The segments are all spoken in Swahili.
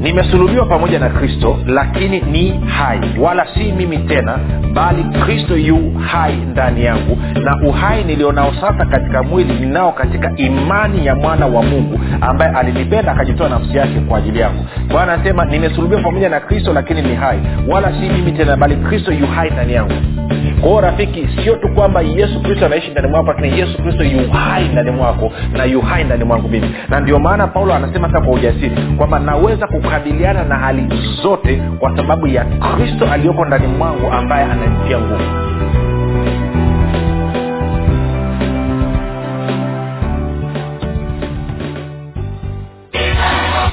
nimesulubiwa pamoja na kristo lakini ni hai. Wala si mimi tena bali kristo yu hai ndani yangu. Na uhai nilionao sasa katika mwili ninao katika imani ya mwana wa mungu ambaye alinipenda akajitoa nafsi yake kwa ajili yangu. Bwana anasema nimesulubiwa pamoja na kristo lakini ni hai. Wala si mimi tena bali kristo yu hai ndani yangu. Kwao rafiki sio tu kwamba yesu kristo anaishi ndani mwako lakini yesu kristo yu ndani mwako na yu ndani mwangu mimi. Na ndio maana paulo anasema sasa kwa ujasiri kwamba naweza kukabiliana na hali zote kwa sababu ya kristo aliyoko ndani mwangu ambaye ananitia nguvu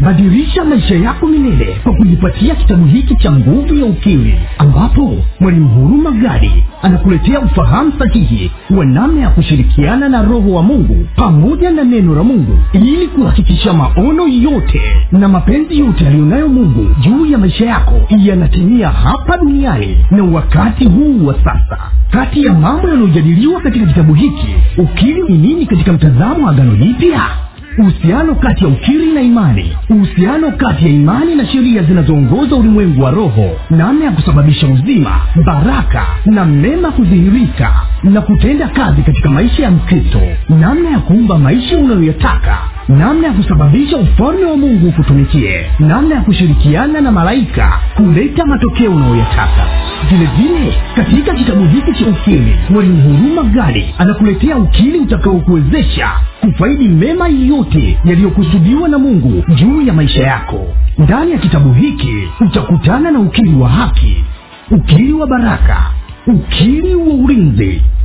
badirisha maisha yako milele kwa kujipatia kitabu hiki cha nguvu ya ukimwi ambapo mwalimu huruma gadi anakuletea ufahamu sahihi wa namna ya kushirikiana na roho wa mungu pamoja na neno la mungu ili kuhakikisha maono yote na mapenzi yote aliyonayo mungu juu ya maisha yako yanatimia hapa duniani na wakati huu wa sasa. Kati ya mambo yanayojadiliwa katika kitabu hiki ukimwi ni nini katika mtazamo agano jipya uhusiano kati ya ukiri na imani. Uhusiano kati ya imani na sheria zinazoongoza ulimwengu wa roho. Namna ya kusababisha uzima baraka na mema kudhihirika na kutenda kazi katika maisha ya mkristo. Namna ya kuumba maisha unayoyataka namna ya kusababisha ufalme wa mungu ukutumikie namna ya kushirikiana na malaika kuleta matokeo unayoyataka vile vile katika kitabu hiki cha ukili mwalimu huruma gadi anakuletea ukili utakaokuwezesha kufaidi mema yote yaliyokusudiwa na mungu juu ya maisha yako. Ndani ya kitabu hiki utakutana na ukili wa haki ukili wa baraka ukili wa ulinzi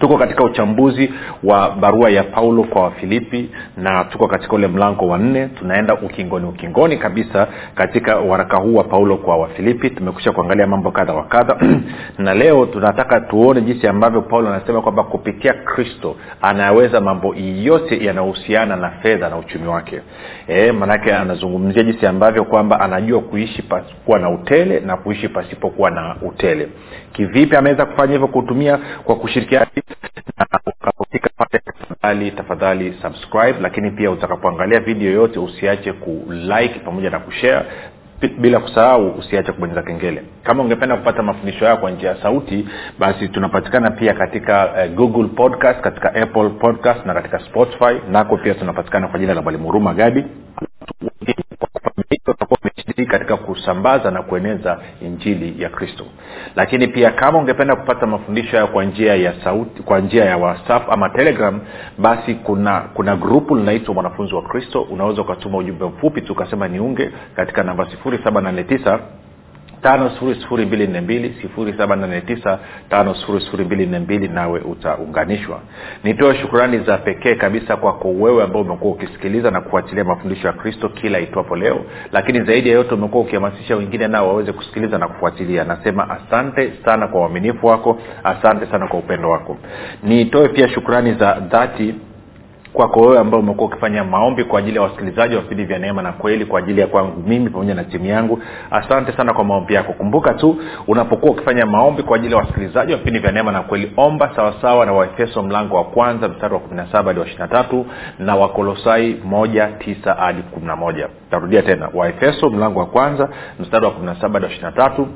tuko katika uchambuzi wa barua ya paulo kwa wafilipi na tuko katika ule mlango wa nne. Tunaenda ukingoni ukingoni kabisa katika waraka huu wa paulo kwa wafilipi. Tumekusha kuangalia mambo kadha wa kadha. Na leo tunataka tuone jinsi ambavyo paulo anasema kwamba kupitia kristo anaweza mambo yote yanayohusiana na fedha na uchumi wake. E, maanake anazungumzia jinsi ambavyo kwamba anajua kuishi pasipokuwa na utele na kuishi pasipokuwa na utele. Kivipi ameweza kufanya hivyo? Kutumia kwa kushirikiana na ukapofika pale tafadhali tafadhali subscribe lakini pia utakapoangalia video yote usiache kulike pamoja na kushare. Bila kusahau usiache kubonyeza kengele. Kama ungependa kupata mafundisho hayo kwa njia ya sauti basi tunapatikana pia katika uh, google podcast katika apple podcast na katika spotify. Nako pia tunapatikana kwa jina la mwalimu huruma gadi umeshiriki katika kusambaza na kueneza injili ya kristo. Lakini pia kama ungependa kupata mafundisho hayo kwa njia ya sauti kwa njia ya whatsapp ama telegram basi kuna kuna grupu linaitwa mwanafunzi wa kristo. Unaweza ukatuma ujumbe mfupi tu ukasema niunge katika namba 789 tano nawe utaunganishwa. Nitoe shukurani za pekee kabisa kwako wewe ambao umekuwa ukisikiliza na kufuatilia mafundisho ya kristo kila itwapo leo lakini zaidi ya yote umekuwa ukihamasisha wengine nao waweze kusikiliza na kufuatilia. Nasema asante sana kwa uaminifu wako asante sana kwa upendo wako. Nitoe pia shukurani za dhati kwako wewe ambao umekuwa ukifanya maombi kwa ajili ya wasikilizaji wa vipindi vya neema na kweli kwa ajili ya kwangu mimi pamoja na timu yangu. Asante sana kwa maombi yako. Kumbuka tu unapokuwa ukifanya maombi kwa ajili ya wasikilizaji wa vipindi vya neema na kweli omba sawasawa na waefeso mlango wa kwanza mstari wa 17 hadi wa 23 na wakolosai moja tisa hadi 11 tarudia tena waefeso mlango wa kwanza mstari wa 17 hadi wa 23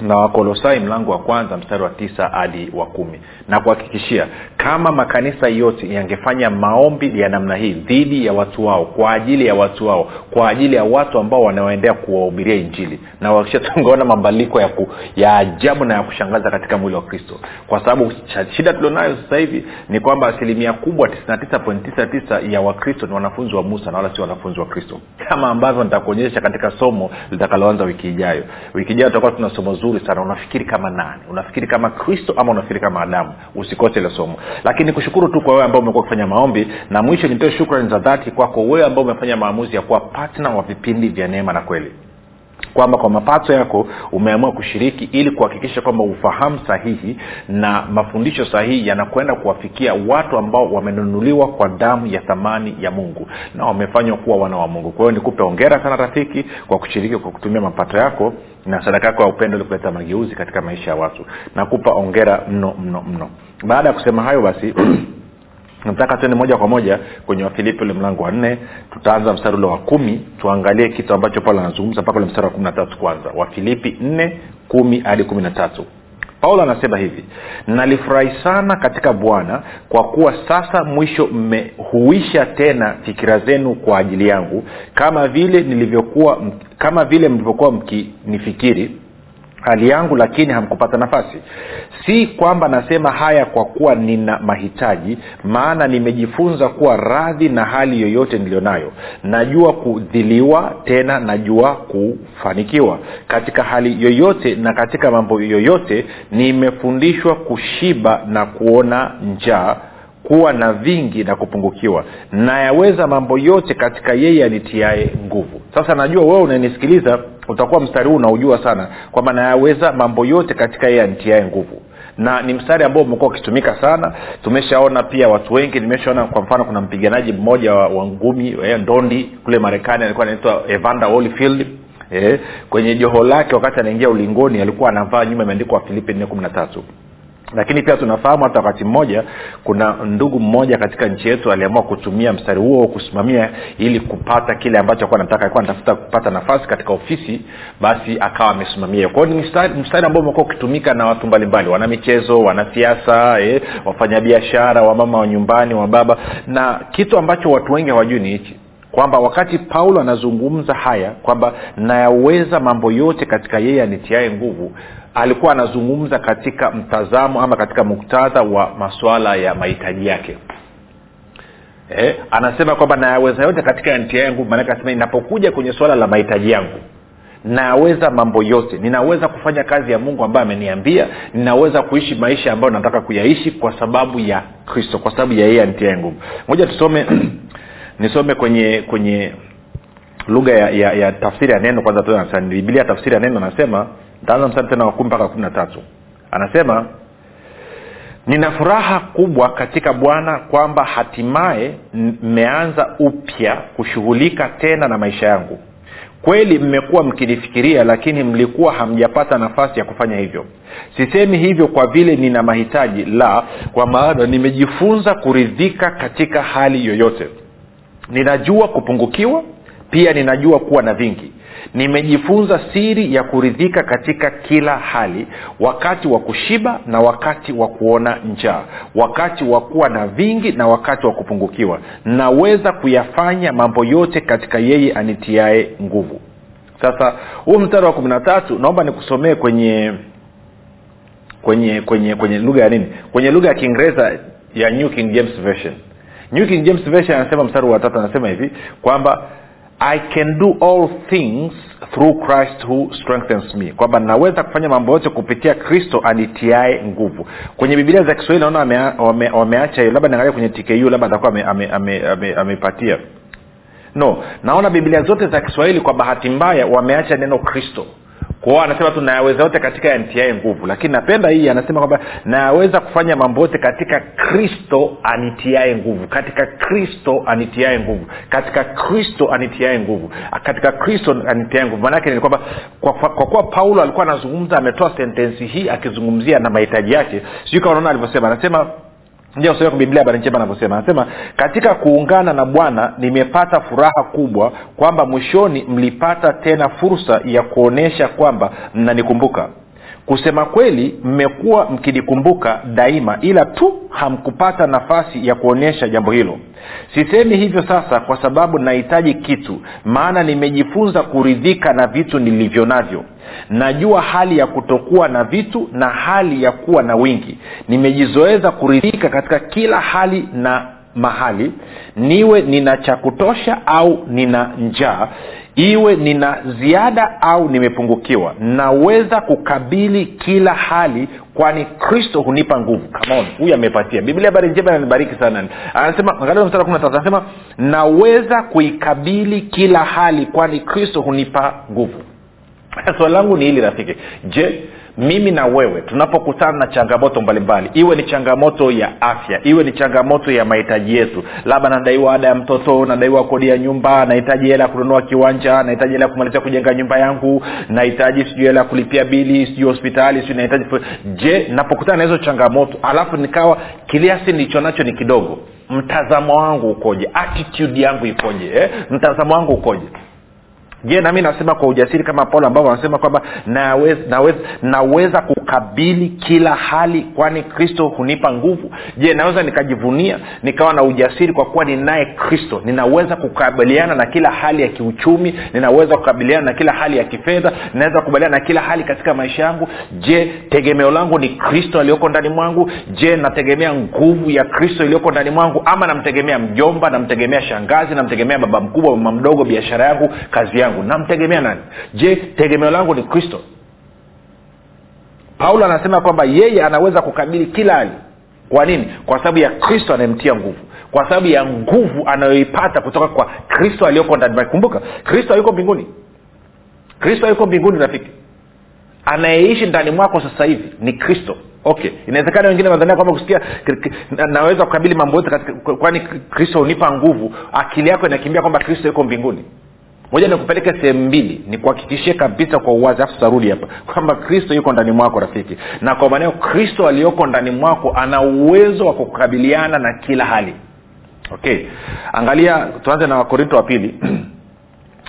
na wakolosai mlango wa kwanza mstari wa tisa hadi wa kumi. Na kuhakikishia kama makanisa yote yangefanya maombi ya namna hii dhidi ya watu wao kwa ajili ya watu wao kwa ajili ya watu ambao wanaoendea kuwahubiria injili. Na wakisha tungeona mabadiliko ya, ya ajabu na ya kushangaza katika mwili wa kristo. Kwa sababu shida tulionayo sasa hivi ni kwamba asilimia kubwa 99.99 ya wakristo ni wanafunzi wa musa na wala si wanafunzi wa kristo. Kama ambavyo nitakuonyesha katika somo litakaloanza wiki ijayo. Wiki ijayo tutakuwa tuna somo zuri sana unafikiri kama nani? Unafikiri kama kristo ama unafikiri kama adamu? Usikose ile somo. Lakini kushukuru tu kwa wewe ambao umekuwa ukifanya maombi na mwisho nitoe shukrani za dhati kwako wewe ambao umefanya maamuzi ya kuwa patna wa vipindi vya neema na kweli kwamba kwa mapato yako umeamua kushiriki ili kuhakikisha kwamba ufahamu sahihi na mafundisho sahihi yanakwenda kuwafikia watu ambao wamenunuliwa kwa damu ya thamani ya mungu na wamefanywa kuwa wana wa mungu. Kwa hiyo nikupe ongera sana rafiki kwa kushiriki kwa kutumia mapato yako na sadaka yako ya upendo ili kuleta mageuzi katika maisha ya watu. Nakupa ongera mno mno mno. Baada ya kusema hayo basi nataka tuende moja kwa moja kwenye wafilipi ule mlango wa nne. Tutaanza mstari ule wa kumi. Tuangalie kitu ambacho paulo anazungumza mpaka ule mstari wa kumi na tatu kwanza. Wafilipi nne kumi hadi kumi na tatu. Paulo anasema hivi nalifurahi sana katika bwana kwa kuwa sasa mwisho mmehuisha tena fikira zenu kwa ajili yangu kama vile nilivyokuwa kama vile mlivyokuwa mkinifikiri hali yangu lakini hamkupata nafasi. Si kwamba nasema haya kwa kuwa nina mahitaji maana nimejifunza kuwa radhi na hali yoyote niliyonayo najua kudhiliwa tena najua kufanikiwa. Katika hali yoyote na katika mambo yoyote nimefundishwa kushiba na kuona njaa kuwa na vingi na kupungukiwa nayaweza mambo yote katika yeye anitiae nguvu. Sasa najua wewe unanisikiliza utakuwa mstari huu unaujua sana kwamba nayaweza mambo yote katika yeye anitiae nguvu. Na ni mstari ambao umekuwa ukitumika sana. Tumeshaona pia watu wengi nimeshaona kwa mfano kuna mpiganaji mmoja wa, wa ngumi eh, ndondi kule marekani alikuwa anaitwa evander holyfield eh, kwenye joho lake wakati anaingia ulingoni alikuwa anavaa nyuma imeandikwa filipi nne kumi na tatu lakini pia tunafahamu hata wakati mmoja kuna ndugu mmoja katika nchi yetu aliamua kutumia mstari huo kusimamia ili kupata kile ambacho alikuwa anataka. Alikuwa anatafuta kupata nafasi katika ofisi basi akawa amesimamia. Kwao ni mstari, mstari ambao umekuwa ukitumika na watu mbalimbali wana michezo wanasiasa eh, wafanyabiashara wamama wa nyumbani wa baba. Na kitu ambacho watu wengi hawajui ni hichi kwamba wakati paulo anazungumza haya kwamba nayaweza mambo yote katika yeye anitiae nguvu alikuwa anazungumza katika mtazamo ama katika muktadha wa masuala ya mahitaji yake. Eh, anasema kwamba nayaweza yote katika ntia yangu maanake anasema inapokuja kwenye suala la mahitaji yangu naweza mambo yote. Ninaweza kufanya kazi ya mungu ambayo ameniambia ninaweza kuishi maisha ambayo nataka kuyaishi kwa sababu ya kristo kwa sababu ya yeye antiae nguvu. Moja tusome nisome kwenye kwenye lugha ya, ya, ya tafsiri ya neno kwanza biblia tafsiri ya neno anasema ntaanza mstari tena wa kumi mpaka kumi na tatu. Anasema nina furaha kubwa katika bwana kwamba hatimaye mmeanza upya kushughulika tena na maisha yangu. Kweli mmekuwa mkinifikiria lakini mlikuwa hamjapata nafasi ya kufanya hivyo. Sisemi hivyo kwa vile nina mahitaji la kwa maana nimejifunza kuridhika katika hali yoyote ninajua kupungukiwa pia ninajua kuwa na vingi. Nimejifunza siri ya kuridhika katika kila hali wakati wa kushiba na wakati wa kuona njaa wakati wa kuwa na vingi na wakati wa kupungukiwa. Naweza kuyafanya mambo yote katika yeye anitiae nguvu. Sasa huu mstari wa kumi na tatu naomba nikusomee kwenye kwenye kwenye kwenye lugha ya nini? Kwenye lugha ya kiingereza ya new king james version new king james version anasema mstari wa tatu anasema hivi kwamba i can do all things through christ who strengthens me. Kwamba naweza kufanya mambo yote kupitia kristo anitiae nguvu. Kwenye bibilia za kiswahili naona wameacha wame, wame hiyo. Labda niangalia kwenye tku labda atakuwa ameipatia ame, ame, ame, no naona biblia zote za kiswahili kwa bahati mbaya wameacha neno kristo kwao anasema tu nayaweza yote katika yantiae nguvu. Lakini napenda hii anasema kwamba nayaweza kufanya mambo yote katika kristo anitiae nguvu. Katika kristo anitiae nguvu. Katika kristo anitiae nguvu. Katika kristo anitiae nguvu. Maanake ni kwamba kwa, kwa kuwa paulo alikuwa anazungumza ametoa sentensi hii akizungumzia na mahitaji yake. Sijui kama unaona alivyosema. Anasema ndio kwa biblia habari njema anavyosema. Anasema katika kuungana na bwana nimepata furaha kubwa kwamba mwishoni mlipata tena fursa ya kuonyesha kwamba mnanikumbuka kusema kweli mmekuwa mkinikumbuka daima ila tu hamkupata nafasi ya kuonyesha jambo hilo. Sisemi hivyo sasa kwa sababu nahitaji kitu maana nimejifunza kuridhika na vitu nilivyo navyo. Najua hali ya kutokuwa na vitu na hali ya kuwa na wingi. Nimejizoeza kuridhika katika kila hali na mahali niwe nina cha kutosha au nina njaa iwe nina ziada au nimepungukiwa naweza kukabili kila hali kwani kristo hunipa nguvu. Kamaon huyu amepatia. Biblia habari njema inanibariki sana. Anasema anasema naweza kuikabili kila hali kwani kristo hunipa nguvu. Swali langu ni hili rafiki. Je mimi na wewe tunapokutana na changamoto mbalimbali iwe ni changamoto ya afya iwe ni changamoto ya mahitaji yetu labda nadaiwa ada ya mtoto nadaiwa kodi ya nyumba nahitaji hela ya kununua kiwanja nahitaji hela ya kumalizia kujenga nyumba yangu nahitaji sijui hela ya kulipia bili sijui hospitali sijui nahitaji je napokutana na hizo changamoto alafu nikawa kiliasi nilicho nacho ni kidogo mtazamo wangu ukoje attitude yangu ikoje eh? mtazamo wangu ukoje je nami nasema kwa ujasiri kama paulo ambavyo anasema kwamba naweza, naweza, naweza kukabili kila hali kwani kristo hunipa nguvu? Je naweza nikajivunia nikawa na ujasiri kwa kuwa ninaye kristo? Ninaweza kukabiliana na kila hali ya kiuchumi ninaweza kukabiliana na kila hali ya kifedha ninaweza kukabiliana na kila hali katika maisha yangu? Je tegemeo langu ni kristo aliyoko ndani mwangu? Je nategemea nguvu ya kristo iliyoko ndani mwangu? Ama namtegemea mjomba namtegemea shangazi namtegemea baba mkubwa mama mdogo biashara yangu kazi yangu namtegemea nani? Je tegemeo langu ni kristo? Paulo anasema kwamba yeye anaweza kukabili kila hali. Kwa nini? Kwa sababu ya kristo anayemtia nguvu. Kwa sababu ya nguvu anayoipata kutoka kwa kristo aliyoko ndani. Kumbuka kristo hayuko mbinguni. Kristo hayuko mbinguni rafiki. Anayeishi ndani mwako sasa hivi ni kristo. Okay inawezekana wengine wanadhania kwamba kusikia naweza kukabili mambo yote kwani kristo hunipa nguvu. Akili yako inakimbia kwamba kristo yuko mbinguni moja nikupeleke sehemu mbili nikuhakikishie kabisa kwa uwazi afu tutarudi hapa kwamba kristo yuko ndani mwako rafiki. Na kwa maneo kristo aliyoko ndani mwako ana uwezo wa kukabiliana na kila hali. Okay? Angalia tuanze na wakorinto wa pili.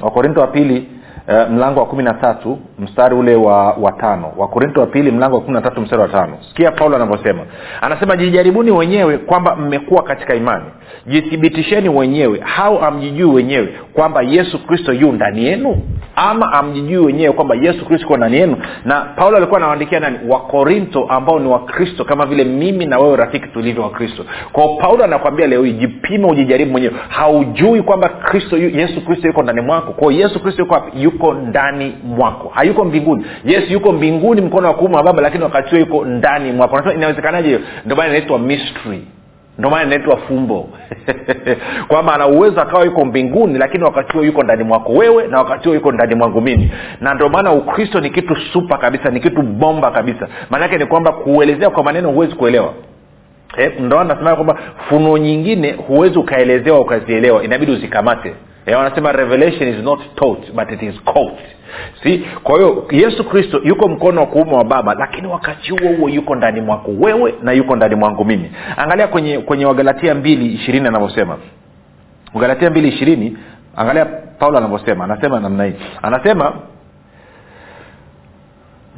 Wakorinto wa pili uh, mlango wa kumi na tatu mstari ule wa watano wakorinto wa pili mlango wa kumi na tatu mstari wa tano. Sikia paulo anavyosema. Anasema jijaribuni wenyewe kwamba mmekuwa katika imani. Jithibitisheni wenyewe hau amjijui wenyewe kwamba yesu kristo yu ndani yenu. Ama amjijui wenyewe kwamba yesu kristo iko ndani yenu. Na paulo alikuwa anawaandikia nani? Wakorinto ambao ni wakristo kama vile mimi na wewe rafiki tulivyo wakristo kwao paulo anakwambia leo hii jipime ujijaribu mwenyewe. Haujui kwamba kristo yesu kristo yuko ndani mwako. Kwao yesu kristo yuko wapi yuko ndani mwako. Hayuko mbinguni. Yesu yuko mbinguni mkono wa kuume wa baba lakini wakati huo yuko ndani mwako. Nasema inawezekanaje hiyo? Ndio maana inaitwa mystery. Ndio maana inaitwa fumbo. Kwamba ana uwezo akawa yuko mbinguni lakini wakati huo yuko ndani mwako. Wewe na wakati huo yuko ndani mwangu mimi. Na ndio maana ukristo ni kitu supa kabisa ni kitu bomba kabisa. Maanake ni kwamba kuelezea kwa maneno huwezi kuelewa. Eh, ndo nasema kwamba funuo nyingine huwezi ukaelezewa ukazielewa. Inabidi uzikamate wanasema revelation is not taught but it is caught. Si kwa hiyo yesu kristo yuko mkono wa kuume wa baba lakini wakati huo huo yuko ndani mwako wewe na yuko ndani mwangu mimi. Angalia kwenye kwenye wagalatia mbili ishirini anavyosema. Wagalatia mbili ishirini angalia paulo anavyosema anasema namna hii. Anasema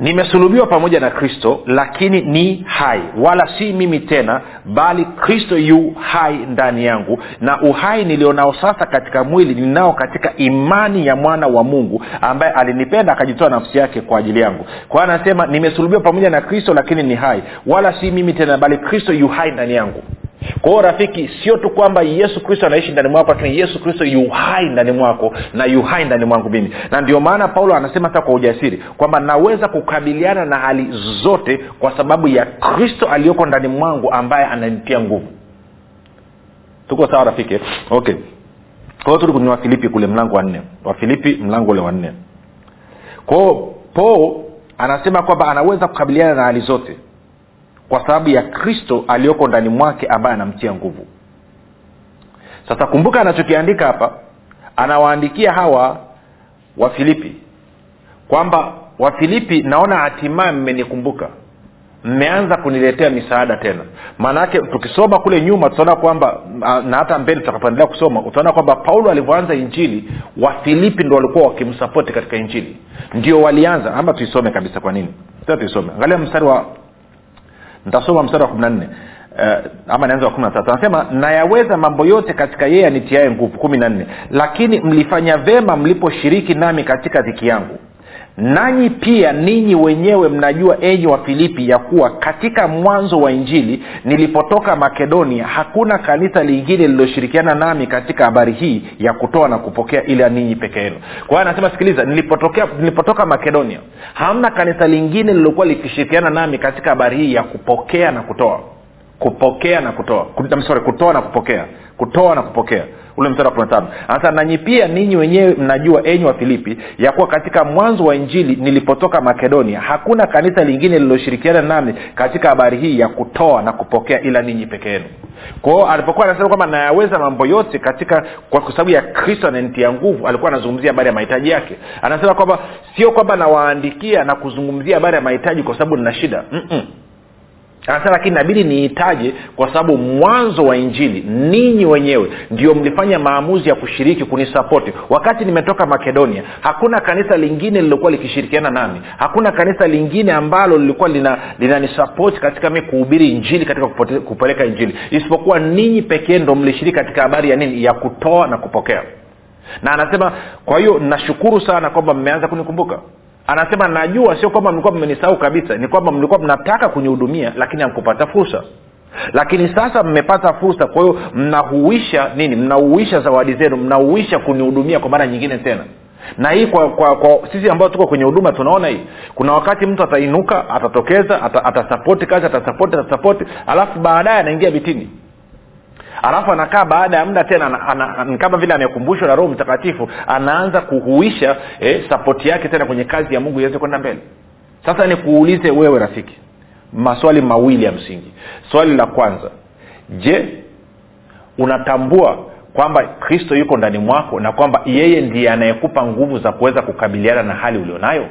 nimesulubiwa pamoja na kristo lakini ni hai. Wala si mimi tena bali kristo yu hai ndani yangu. Na uhai nilionao sasa katika mwili ninao katika imani ya mwana wa mungu ambaye alinipenda akajitoa nafsi yake kwa ajili yangu. Kwa anasema nimesulubiwa pamoja na kristo lakini ni hai. Wala si mimi tena bali kristo yu hai ndani yangu kwa hiyo rafiki sio tu kwamba yesu kristo anaishi ndani mwako lakini yesu kristo yuhai ndani mwako na yuhai ndani mwangu mimi. Na ndio maana paulo anasema hata kwa ujasiri kwamba naweza kukabiliana na hali zote kwa sababu ya kristo aliyoko ndani mwangu ambaye ananitia nguvu. Tuko sawa rafiki? Okay. Kwa hiyo kwenye wafilipi kule mlango wa nne. Wafilipi mlango ule wa nne. Kwao paul anasema kwamba anaweza kukabiliana na hali zote kwa sababu ya kristo aliyoko ndani mwake ambaye anamtia nguvu. Sasa kumbuka anachokiandika hapa anawaandikia hawa wafilipi kwamba wafilipi naona hatimaye mmenikumbuka. Mmeanza kuniletea misaada tena. Maanaake tukisoma kule nyuma tutaona kwamba na hata mbele tutakapoendelea kusoma utaona kwamba paulo alivyoanza injili wafilipi ndo walikuwa wakimsapoti katika injili. Ndio walianza. Ama tuisome kabisa kwa nini? Tuisome. Angalia mstari wa nitasoma mstari wa kumi na nne. Uh, ama naanza wa kumi na tatu. Anasema nayaweza mambo yote katika yeye anitiae nguvu. Kumi na nne. Lakini mlifanya vema mliposhiriki nami katika dhiki yangu nanyi pia ninyi wenyewe mnajua enyi wa filipi ya kuwa katika mwanzo wa injili nilipotoka makedonia hakuna kanisa lingine lililoshirikiana nami katika habari hii ya kutoa na kupokea ila ninyi peke yenu. Kwa hiyo anasema sikiliza nilipotokea nilipotoka makedonia hamna kanisa lingine lililokuwa likishirikiana nami katika habari hii ya kupokea na kutoa. Kupokea na kutoa. Ku- sorry, kutoa na kupokea. Kutoa na kupokea ule mstari wa kumi na nanyi pia ninyi wenyewe mnajua enyi wa filipi ya kuwa katika mwanzo wa injili nilipotoka makedonia hakuna kanisa lingine lililoshirikiana nami katika habari hii ya kutoa na kupokea ila ninyi peke yenu. Kwao alipokuwa anasema kwamba nayaweza mambo yote katika kwa sababu ya kristo ananitia nguvu alikuwa anazungumzia habari ya mahitaji yake. Anasema kwamba sio kwamba nawaandikia na kuzungumzia habari ya mahitaji kwa sababu nina shida. Mm-mm anasema lakini inabidi niitaje kwa sababu mwanzo wa injili ninyi wenyewe ndio mlifanya maamuzi ya kushiriki kunisapoti wakati nimetoka makedonia hakuna kanisa lingine lilokuwa likishirikiana nami. Hakuna kanisa lingine ambalo lilikuwa linanisapoti lina katika mi kuhubiri injili katika kupeleka injili. Isipokuwa ninyi pekee ndo mlishiriki katika habari ya nini? Ya kutoa na kupokea. Na anasema kwa hiyo nashukuru sana kwamba mmeanza kunikumbuka anasema najua sio kwamba mlikuwa mmenisahau kabisa ni kwamba mlikuwa mnataka kunihudumia lakini hamkupata fursa. Lakini sasa mmepata fursa kwa hiyo mnahuisha nini? Mnahuisha zawadi zenu mnahuisha kunihudumia kwa mara nyingine tena. Na hii kwa, kwa, kwa sisi ambao tuko kwenye huduma tunaona hii. Kuna wakati mtu atainuka atatokeza atasapoti kazi atasapoti atasapoti alafu baadaye anaingia vitini alafu anakaa baada ya muda tena ana, ana, kama vile amekumbushwa na roho mtakatifu anaanza kuhuisha eh, sapoti yake tena kwenye kazi ya mungu iweze kwenda mbele. Sasa nikuulize wewe rafiki maswali mawili ya msingi. Swali la kwanza je unatambua kwamba kristo yuko ndani mwako na kwamba yeye ndiye anayekupa nguvu za kuweza kukabiliana na hali ulionayo?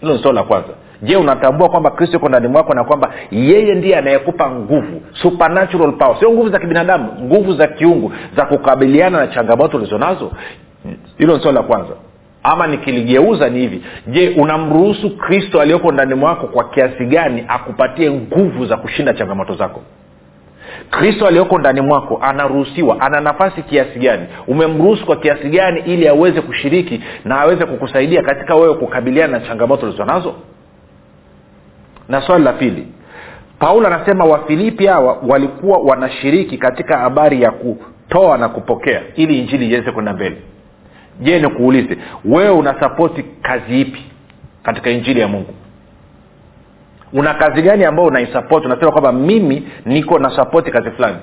Hilo ni swali la kwanza je unatambua kwamba kristo yuko ndani mwako na kwamba yeye ndiye anayekupa nguvu supernatural power? Sio nguvu za kibinadamu nguvu za kiungu za kukabiliana na changamoto ulizonazo? Hilo ni swali la kwanza. Ama nikiligeuza ni hivi. Je unamruhusu kristo aliyoko ndani mwako kwa kiasi gani akupatie nguvu za kushinda changamoto zako? Kristo aliyoko ndani mwako anaruhusiwa ana nafasi kiasi gani? Umemruhusu kwa kiasi gani ili aweze kushiriki na aweze kukusaidia katika wewe kukabiliana na changamoto ulizonazo na swali la pili paulo anasema wafilipi hawa walikuwa wanashiriki katika habari ya kutoa na kupokea ili injili iweze kwenda mbele. Je nikuulize wewe unasapoti kazi ipi katika injili ya mungu? Una kazi gani ambayo unaisapoti unasema kwamba mimi niko na sapoti kazi fulani.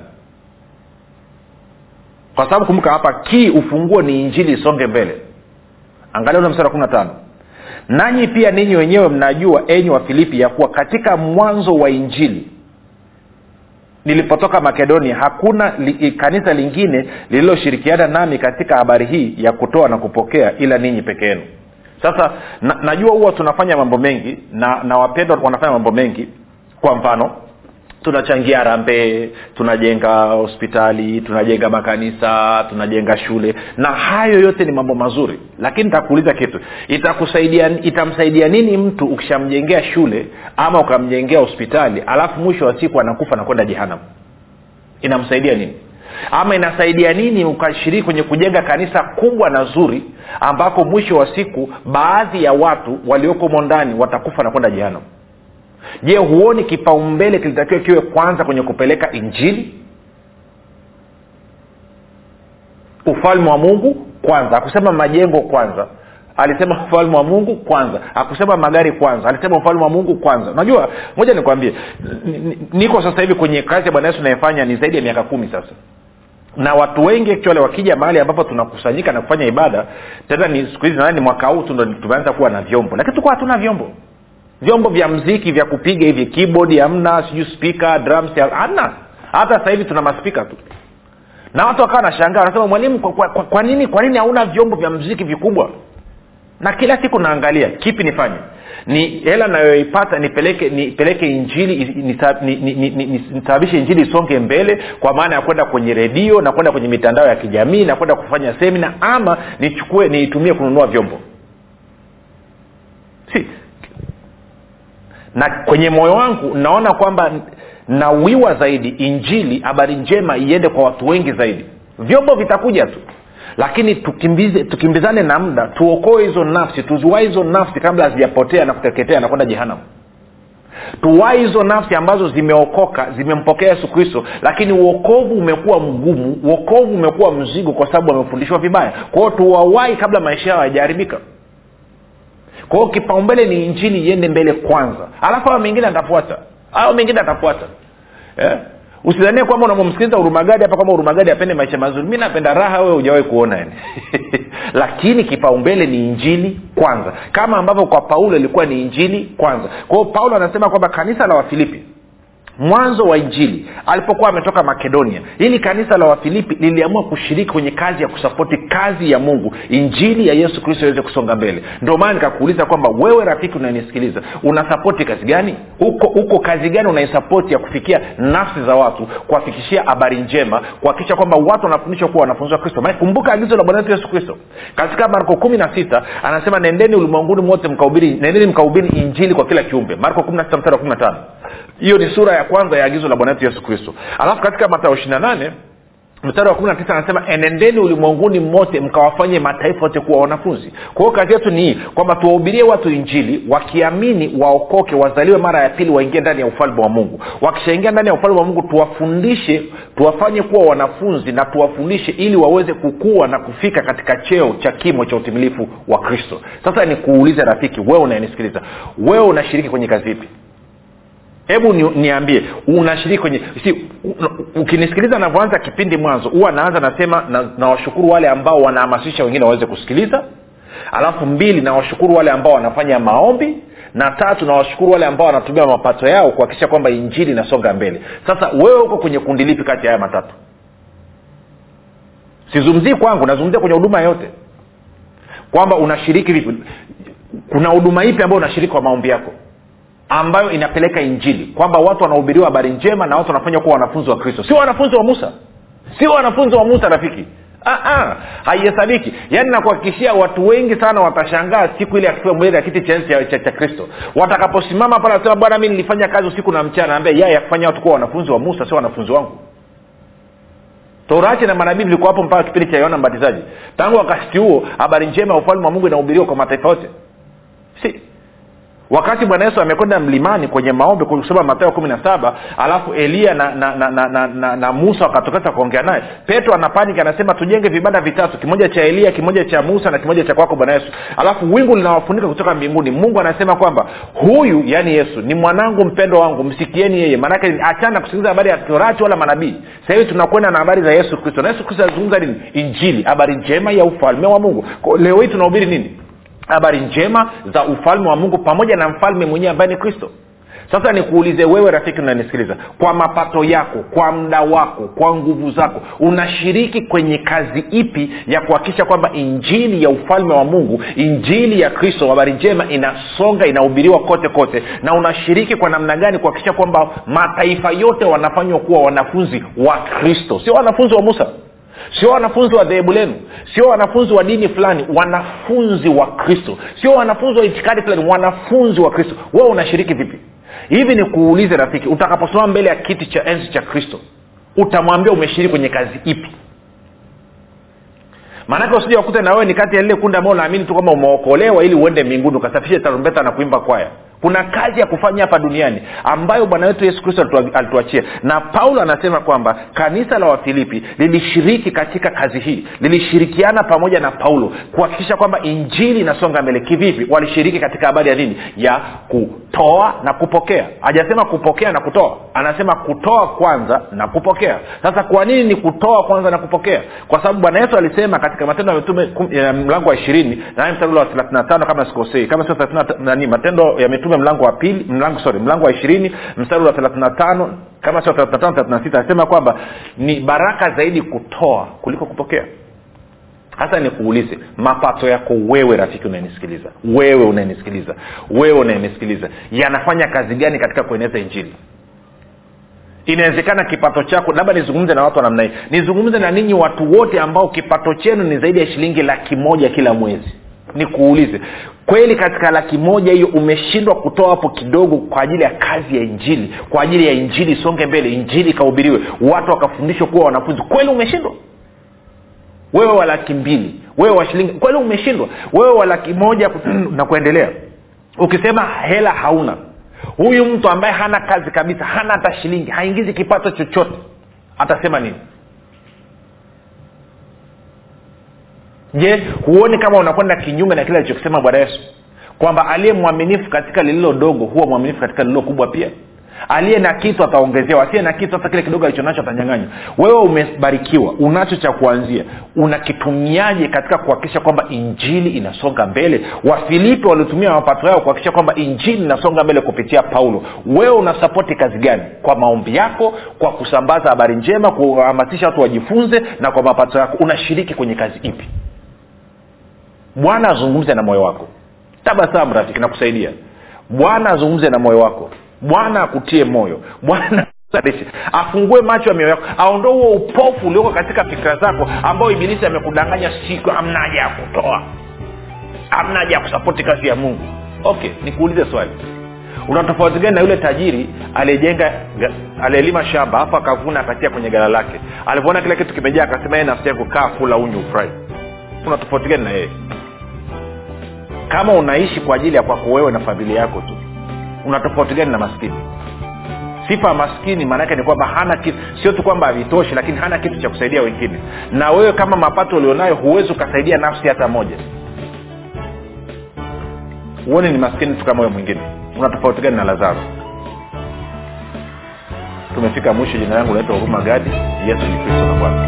Kwa sababu kumbuka hapa kii ufunguo ni injili isonge mbele. Angalia ule mstari wa kumi na tano nanyi pia ninyi wenyewe mnajua enyi wa filipi ya kuwa katika mwanzo wa injili nilipotoka makedonia hakuna li, kanisa lingine lililoshirikiana nami katika habari hii ya kutoa na kupokea ila ninyi peke yenu. Sasa na, najua huwa tunafanya mambo mengi na na wapendwa wanafanya mambo mengi. Kwa mfano tunachangia rambe tunajenga hospitali tunajenga makanisa tunajenga shule. Na hayo yote ni mambo mazuri. Lakini nitakuuliza kitu. Itakusaidia itamsaidia nini mtu ukishamjengea shule ama ukamjengea hospitali alafu mwisho wa siku anakufa na kwenda jehanam inamsaidia nini? Ama inasaidia nini ukashiriki kwenye kujenga kanisa kubwa na zuri ambako mwisho wa siku baadhi ya watu walioko mondani watakufa na kwenda jehanam je huoni kipaumbele kilitakiwa kiwe kwanza kwenye kupeleka injili? Ufalme wa mungu kwanza. Akusema majengo kwanza. Alisema ufalme wa mungu kwanza. Akusema magari kwanza. Alisema ufalme wa mungu kwanza. Unajua moja nikwambie niko sasa hivi kwenye kazi ya bwana yesu inayefanya ni zaidi ya miaka kumi sasa. Na watu wengi actually wakija mahali ambapo tunakusanyika na kufanya ibada tena ni siku hizi nadhani mwaka huu ndo tumeanza kuwa na vyombo. Lakini tukuwa hatuna vyombo vyombo vya mziki vya kupiga hivi keyboard hamna sijui drums hamna. Hata sasa hivi tuna maspika tu. Na watu wakawa nashangaa wanasema mwalimu kwa, kwa, kwa, kwa nini kwa nini hauna vyombo vya mziki vikubwa? Na kila siku naangalia kipi nifanye? Ni hela nayoipata nipeleke nipeleke injili nisababishe ni, ni, ni, ni, ni, injili isonge mbele kwa maana ya kwenda kwenye redio na kwenda kwenye mitandao ya kijamii na kwenda kufanya semina ama nichukue niitumie kununua vyombo. Si na kwenye moyo wangu naona kwamba nawiwa zaidi injili habari njema iende kwa watu wengi zaidi. Vyombo vitakuja tu. Lakini tukimbize, tukimbizane na muda tuokoe hizo nafsi tuziwai hizo nafsi kabla hazijapotea na kuteketea na kwenda jehanamu. Tuwai hizo nafsi ambazo zimeokoka zimempokea yesu kristo lakini uokovu umekuwa mgumu uokovu umekuwa mzigo kwa sababu wamefundishwa vibaya. Kwa hiyo tuwawai kabla maisha yao hayajaharibika kwa kipaumbele ni injili iende mbele kwanza. Alafu hayo mengine atafuata. Hayo mengine atafuata. Eh? usidhanie kwamba unamomsikiliza urumagadi hapa kwamba urumagadi apende maisha mazuri. Mi napenda raha wewe hujawahi kuona yani. Lakini kipaumbele ni injili kwanza. Kama ambavyo kwa paulo ilikuwa ni injili kwanza. Kwa hiyo paulo anasema kwamba kanisa la wafilipi mwanzo wa injili alipokuwa ametoka makedonia hili kanisa la wafilipi liliamua kushiriki kwenye kazi ya kusapoti kazi ya mungu injili ya yesu kristo iweze kusonga mbele. Ndio maana nikakuuliza kwamba wewe rafiki unanisikiliza unasapoti kazi gani? Uko uko kazi gani unaisapoti ya kufikia nafsi za watu kuwafikishia habari njema kuhakikisha kwamba watu wanafundishwa kuwa wanafunzi wa kristo? Kumbuka agizo la bwana wetu yesu kristo. Katika marko kumi na sita anasema nendeni ulimwenguni mote mkaubiri nendeni mkaubiri injili kwa kila kiumbe. Marko kumi na sita mstari wa kumi na tano. Hiyo ni sura ya kwanza ya agizo la bwana wetu yesu kristo. Alafu katika matayo ishiri mstari wa kumi na tisa anasema enendeni ulimwenguni mote mkawafanye mataifa yote kuwa wanafunzi. Kwa hiyo kazi yetu ni hii kwamba tuwahubirie watu injili wakiamini waokoke wazaliwe mara ya pili waingie ndani ya ufalme wa mungu. Wakishaingia ndani ya ufalme wa mungu tuwafundishe tuwafanye kuwa wanafunzi na tuwafundishe ili waweze kukua na kufika katika cheo cha kimo cha utimilifu wa kristo. Sasa nikuulize rafiki wewe unayenisikiliza wewe unashiriki kwenye kazi ipi hebu ni, niambie unashiriki kwenye si ukinisikiliza navyoanza kipindi mwanzo huwa naanza nasema nawashukuru na wale ambao wanahamasisha wengine waweze kusikiliza. Alafu mbili nawashukuru wale ambao wanafanya maombi. Na tatu nawashukuru wale ambao wanatumia mapato yao kuhakikisha kwamba injili inasonga mbele. Sasa wewe uko kwenye kundi lipi kati ya haya matatu? Sizungumzii kwangu nazungumzia kwenye huduma yote. Kwamba unashiriki vipi? Kuna huduma ipi ambayo unashiriki kwa maombi yako ambayo inapeleka injili kwamba watu wanahubiriwa habari njema na watu wanafanywa kuwa wanafunzi wa kristo. Sio wanafunzi wa musa. Sio wanafunzi wa musa rafiki. Haihesabiki yaani nakuhakikishia watu wengi sana watashangaa siku ile akiwa mbele ya kiti cha cha, cha, cha kristo. Watakaposimama pale wasema bwana mi nilifanya kazi usiku na mchana. Ambia yeye yakufanya watu kuwa wanafunzi wa musa sio wanafunzi wangu. Torati na manabii vilikuwa hapo mpaka kipindi cha yohana mbatizaji. Tangu wakati huo habari njema ya ufalme wa mungu inahubiriwa kwa mataifa yote. Si wakati bwana yesu amekwenda mlimani kwenye maombi kusoma matayo kumi na saba alafu eliya na na, na, na, na, na, na musa wakatokeza kuongea naye petro anapanika anasema tujenge vibanda vitatu kimoja cha eliya kimoja cha musa na kimoja cha kwako bwana yesu. Alafu wingu linawafunika kutoka mbinguni. Mungu anasema kwamba huyu yaani yesu ni mwanangu mpendo wangu msikieni yeye. Maanake achana kusikiliza habari ya torati wala manabii. Sahivi tunakwenda na habari za yesu kristo. Na yesu kristo anazungumza nini? Injili habari njema ya ufalme wa mungu. Leo hii tunahubiri nini habari njema za ufalme wa mungu pamoja na mfalme mwenyewe ambaye ni kristo. Sasa nikuulize wewe rafiki unanisikiliza kwa mapato yako kwa muda wako kwa nguvu zako unashiriki kwenye kazi ipi ya kuhakikisha kwamba injili ya ufalme wa mungu injili ya kristo habari njema inasonga inahubiriwa kote kote na unashiriki kwa namna gani kuhakikisha kwamba mataifa yote wanafanywa kuwa wanafunzi wa kristo? Sio wanafunzi wa musa sio wanafunzi wa dhehebu lenu. Sio wanafunzi wa dini fulani. Wanafunzi wa kristo. Sio wanafunzi wa itikadi fulani. Wanafunzi wa kristo. Wewe unashiriki vipi? Hivi ni kuulize rafiki utakaposimama mbele ya kiti cha enzi cha kristo utamwambia umeshiriki kwenye kazi ipi? Maanake usija wakute na wewe ni kati ya lile kundi ambao unaamini tu kwamba umeokolewa ili uende mbinguni ukasafishe tarumbeta na kuimba kwaya kuna kazi ya kufanya hapa duniani ambayo bwana wetu yesu kristo alituachia. Na paulo anasema kwamba kanisa la wafilipi lilishiriki katika kazi hii. Lilishirikiana pamoja na paulo kuhakikisha kwamba injili inasonga mbele. Kivipi? Walishiriki katika habari ya nini? Ya kutoa na kupokea. Hajasema kupokea na kutoa. Anasema kutoa kwanza na kupokea. Sasa kwa nini ni kutoa kwanza na kupokea? Kwa sababu bwana yesu alisema katika matendo ya mitume mlango wa ishirini na mstari wa thelathina tano kama sikosei kama sio matendo ya mitume mlango wa pili mlango sorry mlango wa ishirini mstari wa thelathina tano kama sio thelathini na tano thelathini na sita anasema kwamba ni baraka zaidi kutoa kuliko kupokea. Hasa nikuulize mapato yako wewe rafiki unayenisikiliza wewe unayenisikiliza wewe unayenisikiliza yanafanya kazi gani katika kueneza injili? Inawezekana kipato chako labda nizungumze na watu wa namna hii nizungumze na ninyi watu wote ambao kipato chenu ni zaidi ya shilingi laki moja kila mwezi nikuulize kweli katika laki moja hiyo umeshindwa kutoa hapo kidogo kwa ajili ya kazi ya injili kwa ajili ya injili isonge mbele injili ikahubiriwe watu wakafundishwa kuwa wanafunzi kweli umeshindwa? Wewe wa laki mbili wewe wa shilingi kweli umeshindwa? Wewe wa laki moja na kuendelea. Ukisema hela hauna huyu mtu ambaye hana kazi kabisa hana hata shilingi haingizi kipato chochote atasema nini je huoni kama unakwenda kinyume na kile alichokisema bwana yesu? Kwamba aliye mwaminifu katika lililo dogo huwa mwaminifu katika lililo kubwa pia? Aliye na kitu ataongezewa asiye na kitu hata kile kidogo alichonacho atanyanganywa. Wewe umebarikiwa unacho cha kuanzia. Unakitumiaje katika kuhakikisha kwamba injili inasonga mbele? Wafilipi walitumia mapato yao kuhakikisha kwamba injili inasonga mbele kupitia paulo. Wewe unasapoti kazi gani? Kwa maombi yako kwa kusambaza habari njema kuhamasisha watu wajifunze na kwa mapato yako. Unashiriki kwenye kazi ipi bwana azungumze na moyo wako. Tabasamu rafiki nakusaidia. Bwana azungumze na moyo wako. Bwana akutie moyo. Bwana afungue macho ya mioyo yako. Aondoe huo upofu ulioko katika fikira zako ambao ibilisi amekudanganya siku amna haja ya kutoa. Amna haja ya kusapoti kazi ya mungu. Okay nikuulize swali. Una tofauti gani na yule tajiri aliyejenga aliyelima shamba hapo akavuna akatia kwenye gala lake? Alivyoona kile kitu kimejaa akasema yeye nafsi yangu kaa kula unyu ufurahi. Una tofauti gani na yeye kama unaishi kwa ajili ya kwako wewe na familia yako tu una tofauti gani na maskini? Sifa ya maskini maanaake ni kwamba hana kitu sio tu kwamba havitoshi lakini hana kitu cha kusaidia wengine. Na wewe kama mapato ulionayo huwezi ukasaidia nafsi hata moja. Huoni ni maskini tu kama wewe mwingine. Una tofauti gani na lazaro? Tumefika mwisho. Jina langu naitwa huruma gadi. Yesu ni kristo na bwana